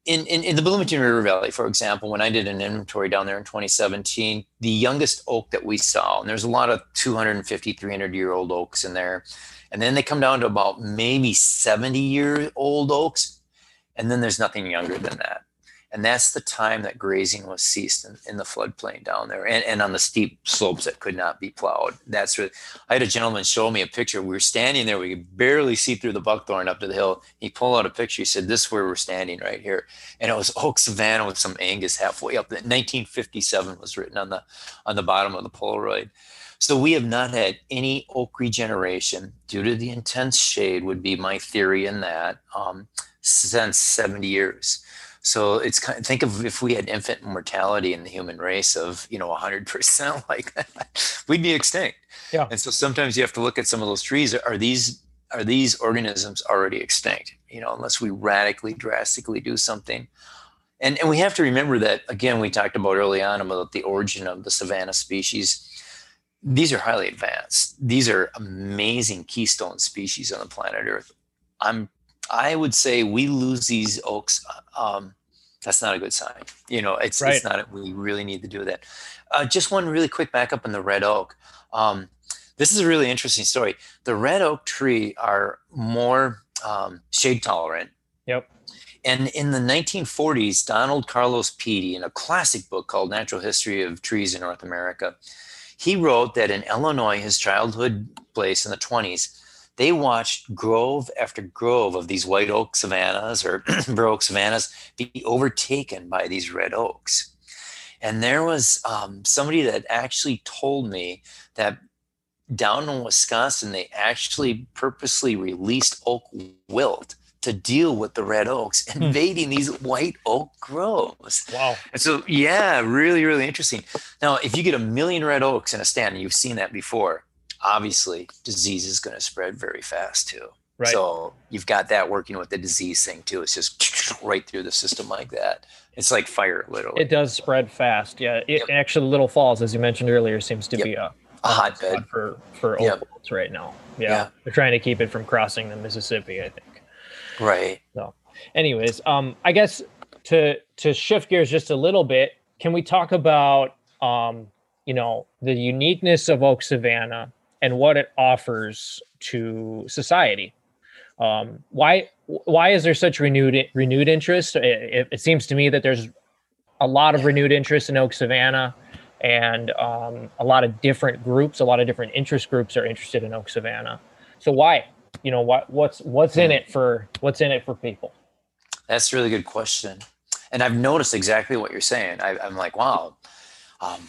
in, in, in, the Bloomington River Valley, for example, when I did an inventory down there in 2017, the youngest oak that we saw, and there's a lot of 250, 300 year old oaks in there, and then they come down to about maybe 70 year old oaks, and then there's nothing younger than that and that's the time that grazing was ceased in, in the floodplain down there and, and on the steep slopes that could not be plowed. That's what i had a gentleman show me a picture. We were standing there. We could barely see through the buckthorn up to the hill. He pulled out a picture. He said this is where we're standing right here. And it was oak savanna with some angus halfway up 1957 was written on the on the bottom of the polaroid. So we have not had any oak regeneration due to the intense shade would be my theory in that um, since 70 years so it's kind of, think of if we had infant mortality in the human race of you know 100% like that, we'd be extinct. Yeah. And so sometimes you have to look at some of those trees. Are these are these organisms already extinct? You know, unless we radically, drastically do something. And and we have to remember that again. We talked about early on about the origin of the savanna species. These are highly advanced. These are amazing keystone species on the planet Earth. I'm I would say we lose these oaks. Um, that's not a good sign. You know, it's right. it's not. We really need to do that. Uh, just one really quick backup on the red oak. Um, this is a really interesting story. The red oak tree are more um, shade tolerant. Yep. And in the 1940s, Donald Culross Peattie, in a classic book called Natural History of Trees in North America, he wrote that in Illinois, his childhood place in the 20s, they watched grove after grove of these white oak savannas or bur oak savannas be overtaken by these red oaks. And there was um, somebody that actually told me that down in Wisconsin, they actually purposely released oak wilt to deal with the red oaks hmm. invading these white oak groves. Wow. And so, yeah, really, really interesting. Now, if you get a million red oaks in a stand, and you've seen that before, obviously disease is going to spread very fast too. Right. So you've got that working with the disease thing too. It's just right through the system like that. It's like fire, literally. It does spread fast. Yeah. It, yep. Actually, Little Falls, as you mentioned earlier, seems to yep. be a, a hotbed for for yep. right now. Yeah. yeah. They're trying to keep it from crossing the Mississippi, I think. Right. So, anyways, um, I guess to to shift gears just a little bit, can we talk about um, you know, the uniqueness of Oak Savanna and what it offers to society. Um, why why is there such renewed renewed interest? It, it, seems to me that there's a lot of renewed interest in Oak Savanna, and um, a lot of different groups, a lot of different interest groups are interested in Oak Savanna. So why? You know what what's what's in it for what's in it for people? That's a really good question, and I've noticed exactly what you're saying. I, am like, wow. Um,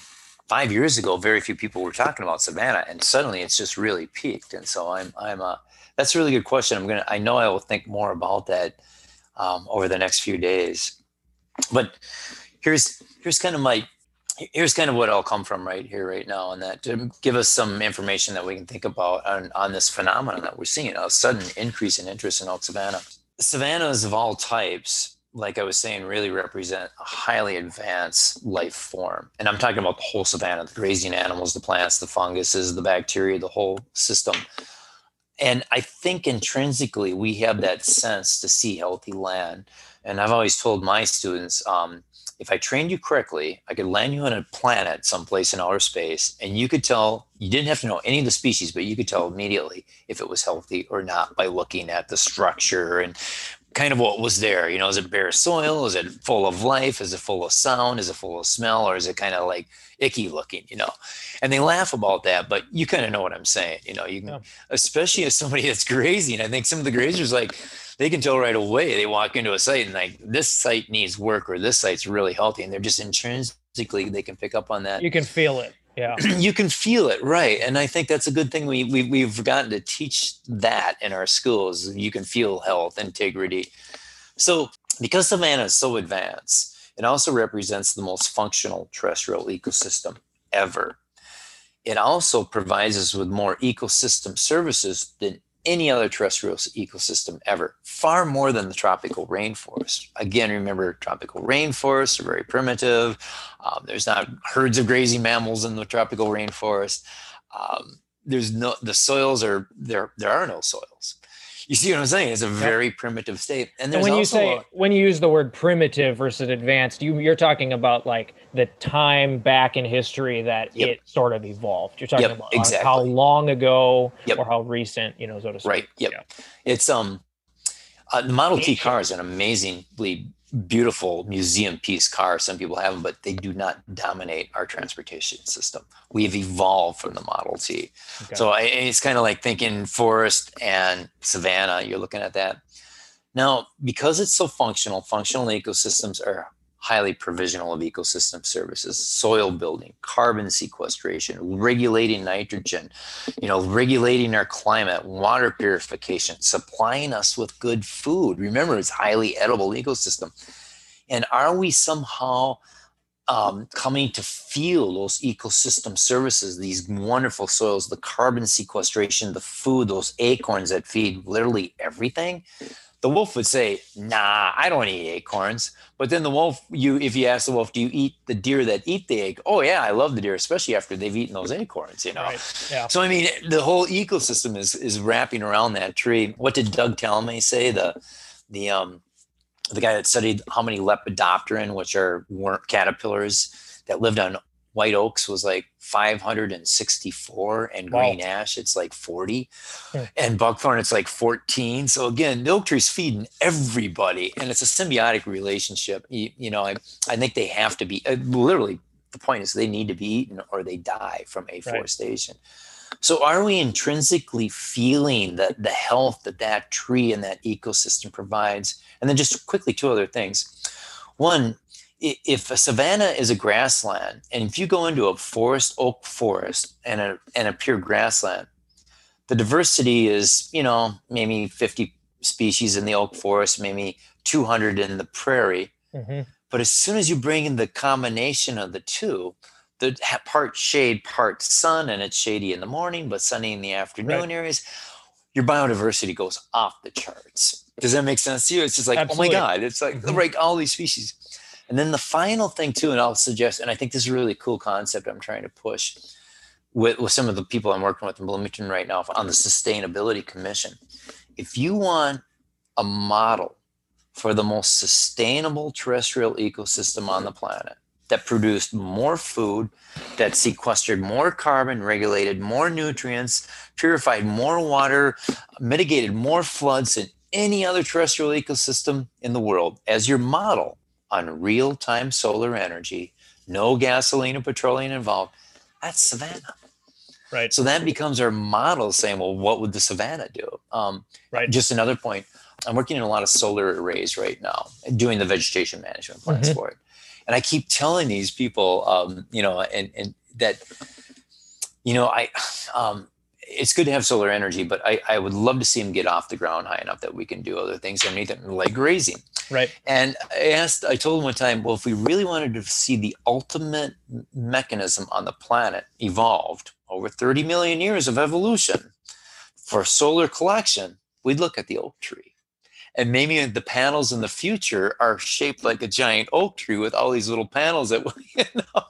five years ago, very few people were talking about Savanna, and suddenly it's just really peaked. And so I'm, I'm, a that's a really good question. I'm gonna, I know I will think more about that um, over the next few days. But here's, here's kind of my, here's kind of what I'll come from right here, right now, and that to give us some information that we can think about on, on this phenomenon that we're seeing a sudden increase in interest in oak savanna. Savannas of all types like I was saying, really represent a highly advanced life form. And I'm talking about the whole savanna, the grazing animals, the plants, the funguses, the bacteria, the whole system. And I think intrinsically we have that sense to see healthy land. And I've always told my students, um, if I trained you correctly, I could land you on a planet someplace in outer space, and you could tell, you didn't have to know any of the species, but you could tell immediately if it was healthy or not by looking at the structure and kind of what was there. You know, is it bare soil? Is it full of life? Is it full of sound? Is it full of smell? Or is it kind of like icky looking, you know? And they laugh about that, but you kind of know what I'm saying. You know, you can, yeah. especially as somebody that's grazing. I think some of the grazers, like, they can tell right away. They walk into a site and like, this site needs work or this site's really healthy. And they're just intrinsically they can pick up on that you can feel it yeah. You can feel it right and i think that's a good thing we, we we've forgotten to teach that in our schools you can feel health integrity. So because savanna is so advanced it also represents the most functional terrestrial ecosystem ever. It also provides us with more ecosystem services than any other terrestrial ecosystem ever, far more than the tropical rainforest. Again, remember, tropical rainforests are very primitive. Um, there's not herds of grazing mammals in the tropical rainforest. Um, there's no the soils are there. There are no soils. You see what I'm saying? It's a very yep. primitive state. And, and when you say a, when you use the word primitive versus advanced, you you're talking about like the time back in history that yep. it sort of evolved. You're talking yep, about exactly. how long ago or how recent, you know, so to speak. Right. Yep. Yeah. It's um uh, the Model T car is an amazingly beautiful museum piece car. Some people have them, but they do not dominate our transportation system. We've evolved from the Model T. Okay. So I, it's kind of like thinking forest and savanna. You're looking at that. Now, because it's so functional, functional ecosystems are highly provisional of ecosystem services, soil building, carbon sequestration, regulating nitrogen, you know, regulating our climate, water purification, supplying us with good food. Remember, it's highly edible ecosystem. And are we somehow um, coming to feel those ecosystem services, these wonderful soils, the carbon sequestration, the food, those acorns that feed literally everything? The wolf would say, "Nah, I don't eat acorns." But then the wolf, you, if you ask the wolf, "Do you eat the deer that eat the egg?" Oh yeah, I love the deer, especially after they've eaten those acorns. You know. Right. Yeah. So I mean, the whole ecosystem is is wrapping around that tree. What did Doug Tallamy say? The the um the guy that studied how many lepidopteran, which are worm caterpillars that lived on white oaks was like 564 and wow. green ash it's like 40 yeah. and buckthorn it's like 14 so again the oak tree's feeding everybody and it's a symbiotic relationship you, you know I, I think they have to be uh, literally the point is they need to be eaten or they die from afforestation right. so are we intrinsically feeling that the health that that tree and that ecosystem provides and then just quickly two other things one if a savanna is a grassland, and if you go into a forest, oak forest, and a and a pure grassland, the diversity is you know maybe 50 species in the oak forest, maybe 200 in the prairie. Mm-hmm. But as soon as you bring in the combination of the two, the part shade, part sun, and it's shady in the morning, but sunny in the afternoon right. areas, your biodiversity goes off the charts. Does that make sense to you? It's just like, Absolutely. oh my God, it's like mm-hmm. like all these species. And then the final thing too, and I'll suggest, and I think this is a really cool concept I'm trying to push with, with some of the people I'm working with in Bloomington right now on the Sustainability Commission. If you want a model for the most sustainable terrestrial ecosystem on the planet that produced more food, that sequestered more carbon, regulated more nutrients, purified more water, mitigated more floods than any other terrestrial ecosystem in the world as your model, on real time solar energy, no gasoline or petroleum involved, that's Savanna. Right. So that becomes our model saying, well, what would the Savanna do? Um, right. Just another point. I'm working in a lot of solar arrays right now, doing the vegetation management plans mm-hmm. for it. And I keep telling these people, um, you know, and, and that, you know, I, um, it's good to have solar energy, but I, I would love to see them get off the ground high enough that we can do other things underneath it, like grazing. Right. And I asked, I told him one time, well, if we really wanted to see the ultimate mechanism on the planet evolved over 30 million years of evolution for solar collection, we'd look at the oak tree and maybe the panels in the future are shaped like a giant oak tree with all these little panels that you know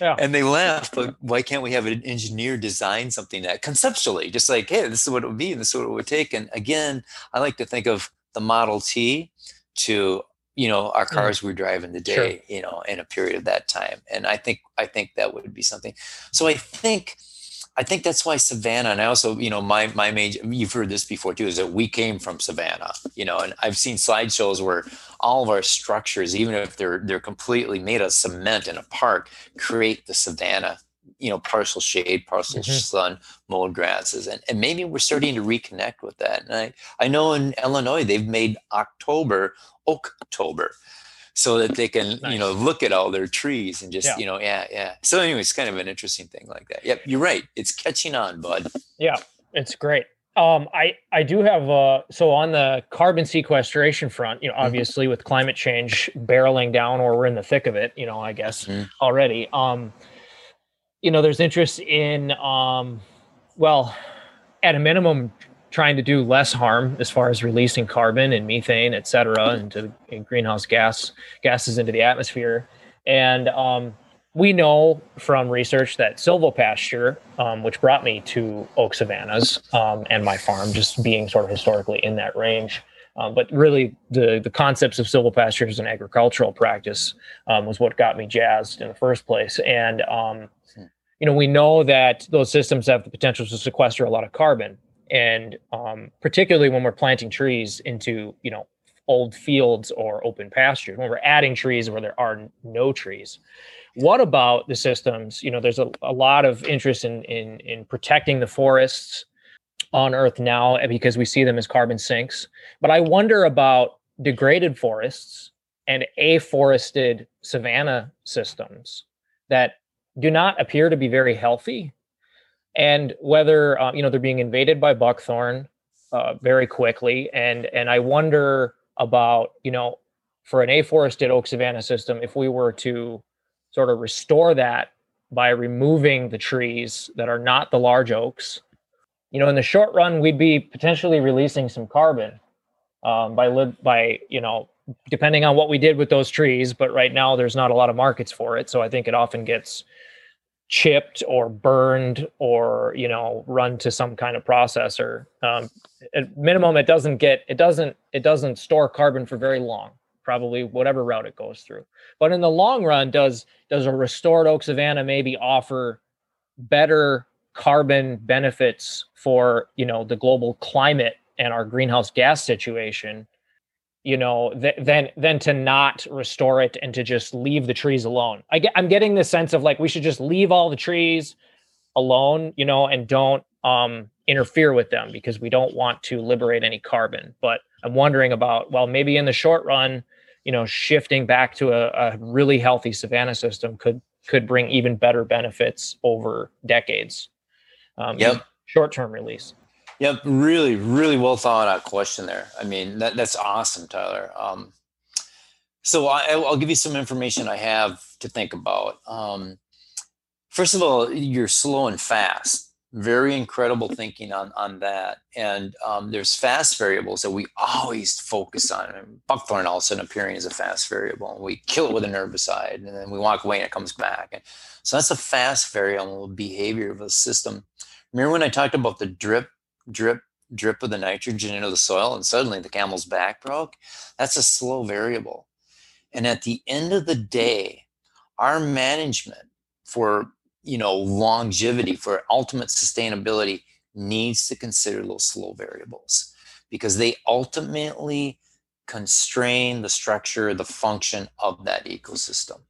yeah. and they laugh but why can't we have an engineer design something that conceptually just like hey this is what it would be and this is what it would take and again i like to think of the model t to you know our mm. cars mm. we're driving today sure. you know in a period of that time and i think i think that would be something so i think I think that's why Savanna, and I also, you know, my my major, you've heard this before too, is that we came from Savanna, you know, and I've seen slideshows where all of our structures, even if they're they're completely made of cement in a park, create the Savanna, you know, partial shade, partial mm-hmm. sun, mold grasses, and and maybe we're starting to reconnect with that. And I I know in Illinois they've made October Oaktober so that they can nice. you know look at all their trees and just yeah. you know yeah yeah so anyway it's kind of an interesting thing like that yep you're right it's catching on bud yeah it's great um, I I do have uh so on the carbon sequestration front, you know, mm-hmm. obviously mm-hmm. with climate change barreling down, or we're in the thick of it, you know, I guess mm-hmm. already. Um, you know, there's interest in um, well, at a minimum, trying to do less harm as far as releasing carbon and methane, et cetera, into greenhouse gas gases into the atmosphere, and um, we know from research that silvopasture, um, which brought me to oak savannas um, and my farm, just being sort of historically in that range. Um, but really, the the concepts of silvopasture as an agricultural practice um, was what got me jazzed in the first place. And um, you know, we know that those systems have the potential to sequester a lot of carbon, and um, particularly when we're planting trees into you know old fields or open pastures, when we're adding trees where there are no trees what about the systems? You know, there's a, a lot of interest in, in in protecting the forests on Earth now eh, because we see them as carbon sinks. But I wonder about degraded forests and afforested savanna systems that do not appear to be very healthy, and whether uh, you know they're being invaded by buckthorn uh, very quickly. And and I wonder about you know for an afforested oak savanna system if we were to sort of restore that by removing the trees that are not the large oaks. You know, in the short run, we'd be potentially releasing some carbon um, by li- by you know depending on what we did with those trees. But right now, there's not a lot of markets for it, so I think it often gets chipped or burned or you know run to some kind of processor. Um, at minimum, it doesn't get it doesn't it doesn't store carbon for very long probably whatever route it goes through. But in the long run, does does a restored oak savanna maybe offer better carbon benefits for you know the global climate and our greenhouse gas situation? You know, th- than than to not restore it and to just leave the trees alone. I get, I'm getting the sense of like we should just leave all the trees alone, you know, and don't um, interfere with them because we don't want to liberate any carbon. But I'm wondering about well, maybe in the short run, you know, shifting back to a, a really healthy savanna system could could bring even better benefits over decades. Um, yep. Short term release. Yep. Really, really well thought out question there. I mean, that, that's awesome, Tyler. Um, so I, will give you some information I have to think about. Um, first of all, you're slow and fast very incredible thinking on on that and um, there's fast variables that we always focus on mean, buckthorn all of a sudden appearing as a fast variable we kill it with a herbicide and then we walk away and it comes back and so that's a fast variable behavior of a system remember when i talked about the drip drip drip of the nitrogen into the soil and suddenly the camel's back broke that's a slow variable. And at the end of the day our management for you know longevity for ultimate sustainability needs to consider those slow variables because they ultimately constrain the structure the function of that ecosystem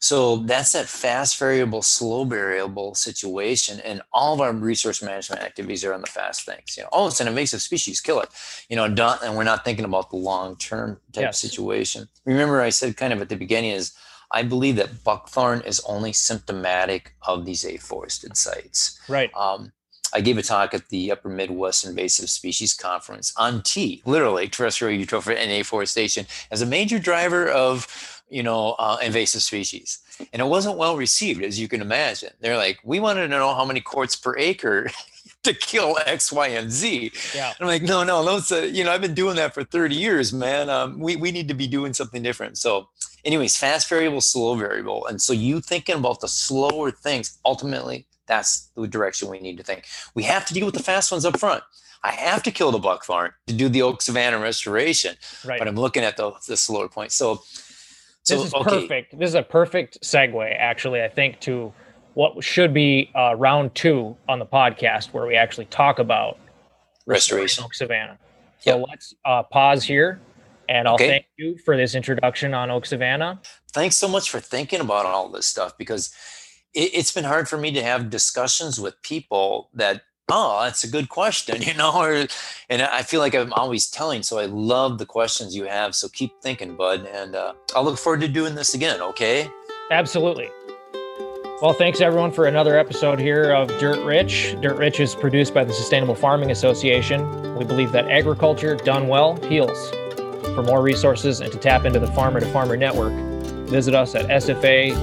so that's that fast variable slow variable situation and all of our resource management activities are on the fast things you know oh it's an invasive species kill it you know and we're not thinking about the long term type yes. situation remember i said kind of at the beginning is I believe that buckthorn is only symptomatic of these afforested sites. Right. Um, I gave a talk at the Upper Midwest Invasive Species Conference on T, literally terrestrial eutropia and afforestation as a major driver of, you know, uh, invasive species. And it wasn't well received, as you can imagine. They're like, we wanted to know how many quarts per acre to kill X, Y, and Z. Yeah. And I'm like, no, no, those, uh, you know, I've been doing that for 30 years, man. Um, we, we need to be doing something different. So anyways, fast variable, slow variable. And so you thinking about the slower things, ultimately, that's the direction we need to think. We have to deal with the fast ones up front. I have to kill the buckthorn to do the oak savanna restoration. Right. But I'm looking at the, the slower point. So, so this is okay. perfect. This is a perfect segue, actually, I think, to what should be uh, round two on the podcast where we actually talk about restoration oak Savanna. So yep. let's uh, pause here and I'll okay. thank you for this introduction on Oak Savanna. Thanks so much for thinking about all this stuff because it, it's been hard for me to have discussions with people that oh, that's a good question, you know, or, and I feel like I'm always telling. So I love the questions you have. So keep thinking, bud. And uh, I'll look forward to doing this again. Okay. Absolutely. Well, thanks everyone for another episode here of Dirt Rich. Dirt Rich is produced by the Sustainable Farming Association. We believe that agriculture done well heals. For more resources and to tap into the Farmer to Farmer Network, visit us at sfa-mn.org.